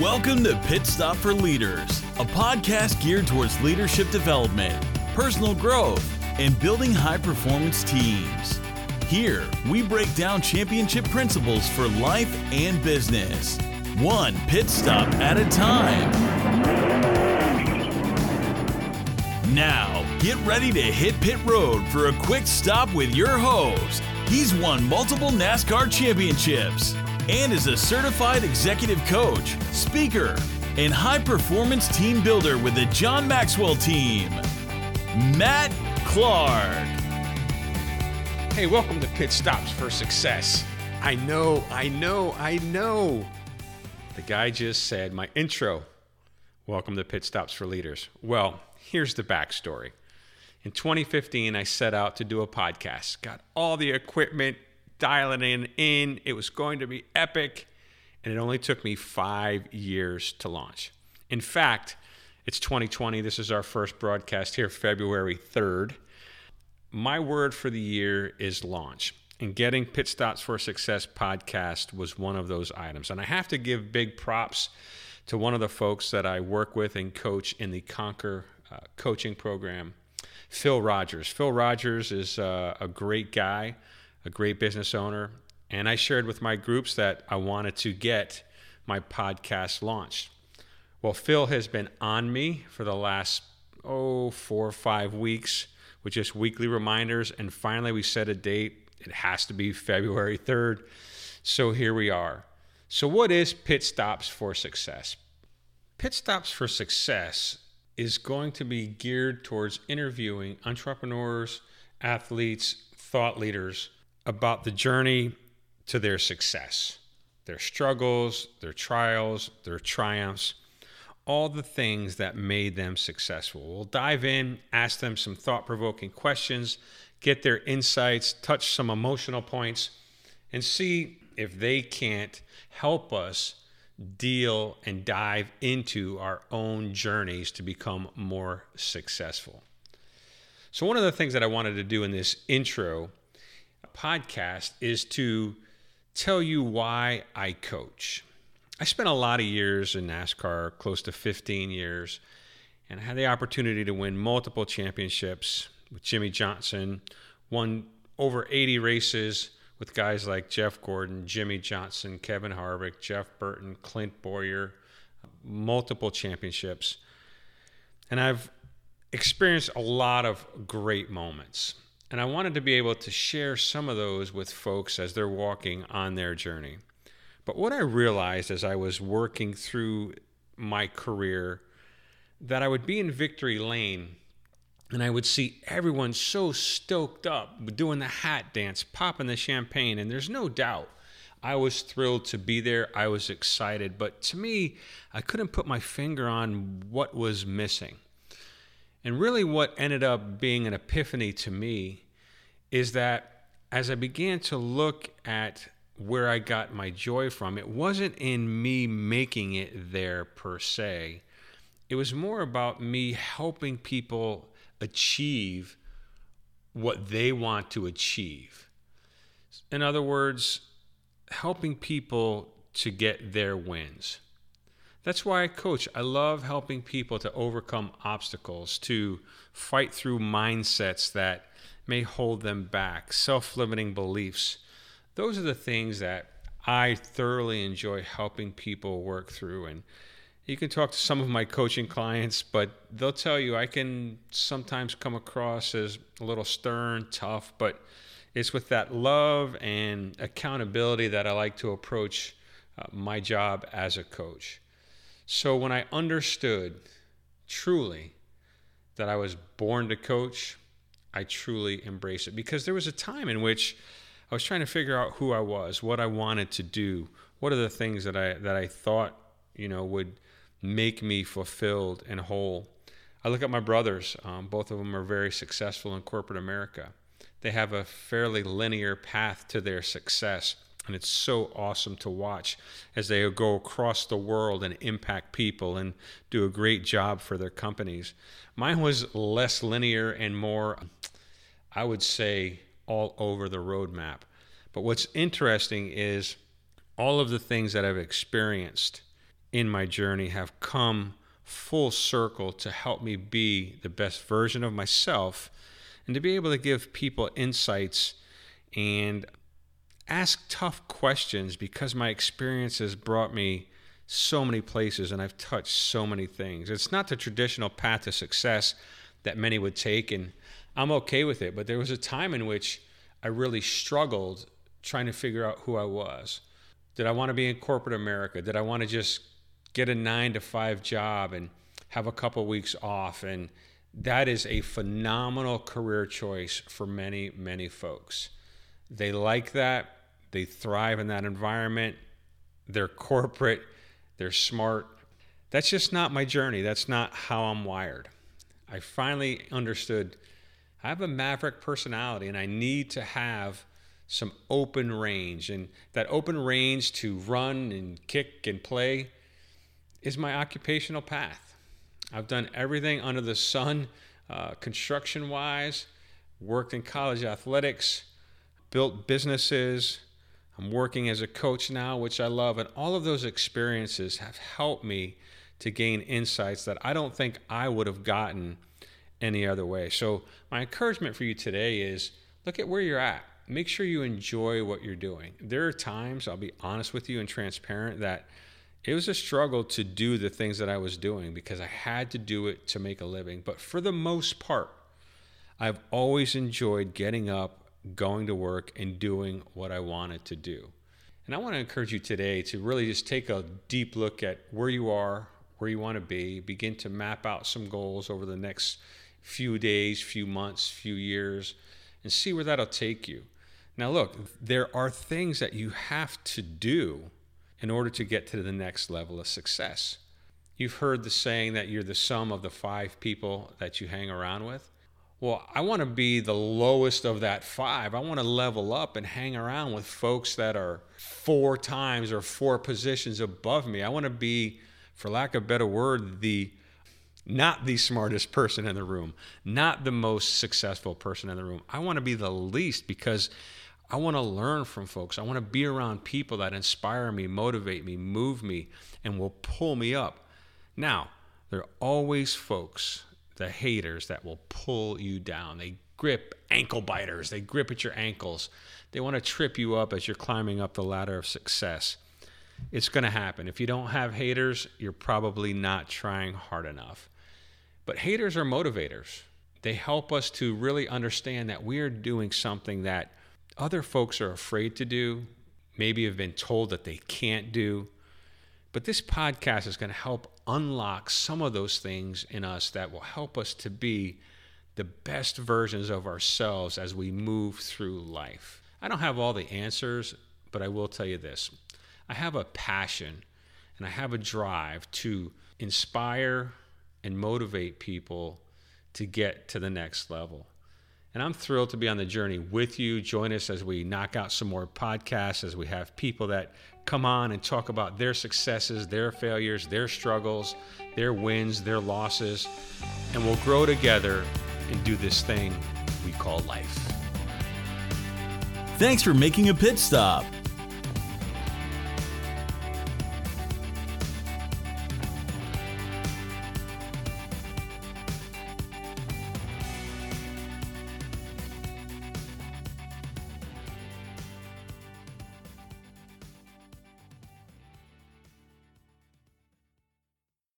Welcome to Pit Stop for Leaders, a podcast geared towards leadership development, personal growth, and building high performance teams. Here, we break down championship principles for life and business, one pit stop at a time. Now, get ready to hit pit road for a quick stop with your host. He's won multiple NASCAR championships and is a certified executive coach, speaker, and high performance team builder with the John Maxwell team. Matt Clark. Hey, welcome to Pit Stops for Success. I know, I know, I know. The guy just said my intro. Welcome to Pit Stops for Leaders. Well, here's the backstory. In 2015, I set out to do a podcast, got all the equipment, dialing in, in. It was going to be epic, and it only took me five years to launch. In fact, it's 2020. This is our first broadcast here, February 3rd. My word for the year is launch. And getting Pit Stops for Success podcast was one of those items. And I have to give big props to one of the folks that I work with and coach in the Conquer uh, coaching program, Phil Rogers. Phil Rogers is uh, a great guy a great business owner, and I shared with my groups that I wanted to get my podcast launched. Well, Phil has been on me for the last, oh, four or five weeks with just weekly reminders, and finally we set a date. It has to be February 3rd. So here we are. So, what is Pit Stops for Success? Pit Stops for Success is going to be geared towards interviewing entrepreneurs, athletes, thought leaders about the journey to their success, their struggles, their trials, their triumphs, all the things that made them successful. We'll dive in, ask them some thought provoking questions, get their insights, touch some emotional points, and see if they can't help us deal and dive into our own journeys to become more successful. So, one of the things that I wanted to do in this intro podcast is to tell you why I coach. I spent a lot of years in NASCAR, close to 15 years, and I had the opportunity to win multiple championships with Jimmie Johnson, won over 80 races with guys like Jeff Gordon, Jimmie Johnson, Kevin Harvick, Jeff Burton, Clint Bowyer, multiple championships. And I've experienced a lot of great moments. And I wanted to be able to share some of those with folks as they're walking on their journey. But what I realized as I was working through my career that I would be in victory lane and I would see everyone so stoked up doing the hat dance, popping the champagne, and there's no doubt I was thrilled to be there. I was excited, but to me, I couldn't put my finger on what was missing. And really, what ended up being an epiphany to me is that as I began to look at where I got my joy from, it wasn't in me making it there per se. It was more about me helping people achieve what they want to achieve. In other words, helping people to get their wins. That's why I coach. I love helping people to overcome obstacles, to fight through mindsets that may hold them back, self limiting beliefs. Those are the things that I thoroughly enjoy helping people work through. And you can talk to some of my coaching clients, but they'll tell you I can sometimes come across as a little stern, tough, but it's with that love and accountability that I like to approach uh, my job as a coach. So when I understood truly that I was born to coach, I truly embrace it because there was a time in which I was trying to figure out who I was, what I wanted to do, what are the things that I that I thought you know would make me fulfilled and whole. I look at my brothers; um, both of them are very successful in corporate America. They have a fairly linear path to their success. And it's so awesome to watch as they go across the world and impact people and do a great job for their companies. Mine was less linear and more, I would say, all over the roadmap. But what's interesting is all of the things that I've experienced in my journey have come full circle to help me be the best version of myself and to be able to give people insights and ask tough questions because my experience has brought me so many places and I've touched so many things. It's not the traditional path to success that many would take, and I'm okay with it. But there was a time in which I really struggled trying to figure out who I was. Did I want to be in corporate America? Did I want to just get a nine to five job and have a couple weeks off? And that is a phenomenal career choice for many, many folks. They like that, they thrive in that environment, they're corporate they're smart. That's just not my journey. That's not how I'm wired. I finally understood I have a maverick personality and I need to have some open range. And that open range to run and kick and play is my occupational path. I've done everything under the sun, uh, construction wise, worked in college athletics, built businesses, I'm working as a coach now, which I love. And all of those experiences have helped me to gain insights that I don't think I would have gotten any other way. So, my encouragement for you today is look at where you're at. Make sure you enjoy what you're doing. There are times, I'll be honest with you and transparent, that it was a struggle to do the things that I was doing because I had to do it to make a living. But for the most part, I've always enjoyed getting up going to work and doing what I wanted to do. And I want to encourage you today to really just take a deep look at where you are, where you want to be, begin to map out some goals over the next few days, few months, few years, and see where that'll take you. Now, look, there are things that you have to do in order to get to the next level of success. You've heard the saying that you're the sum of the five people that you hang around with well, I want to be the lowest of that five. I want to level up and hang around with folks that are four times or four positions above me. I want to be, for lack of a better word, the not the smartest person in the room, not the most successful person in the room. I want to be the least because I want to learn from folks. I want to be around people that inspire me, motivate me, move me, and will pull me up. Now, there are always folks the haters that will pull you down. They grip ankle biters, they grip at your ankles. They want to trip you up as you're climbing up the ladder of success. It's going to happen. If you don't have haters, you're probably not trying hard enough. But haters are motivators. They help us to really understand that we are doing something that other folks are afraid to do, maybe have been told that they can't do. But this podcast is going to help unlock some of those things in us that will help us to be the best versions of ourselves as we move through life. I don't have all the answers, but I will tell you this I have a passion and I have a drive to inspire and motivate people to get to the next level. And I'm thrilled to be on the journey with you. Join us as we knock out some more podcasts, as we have people that come on and talk about their successes, their failures, their struggles, their wins, their losses. And we'll grow together and do this thing we call life. Thanks for making a pit stop.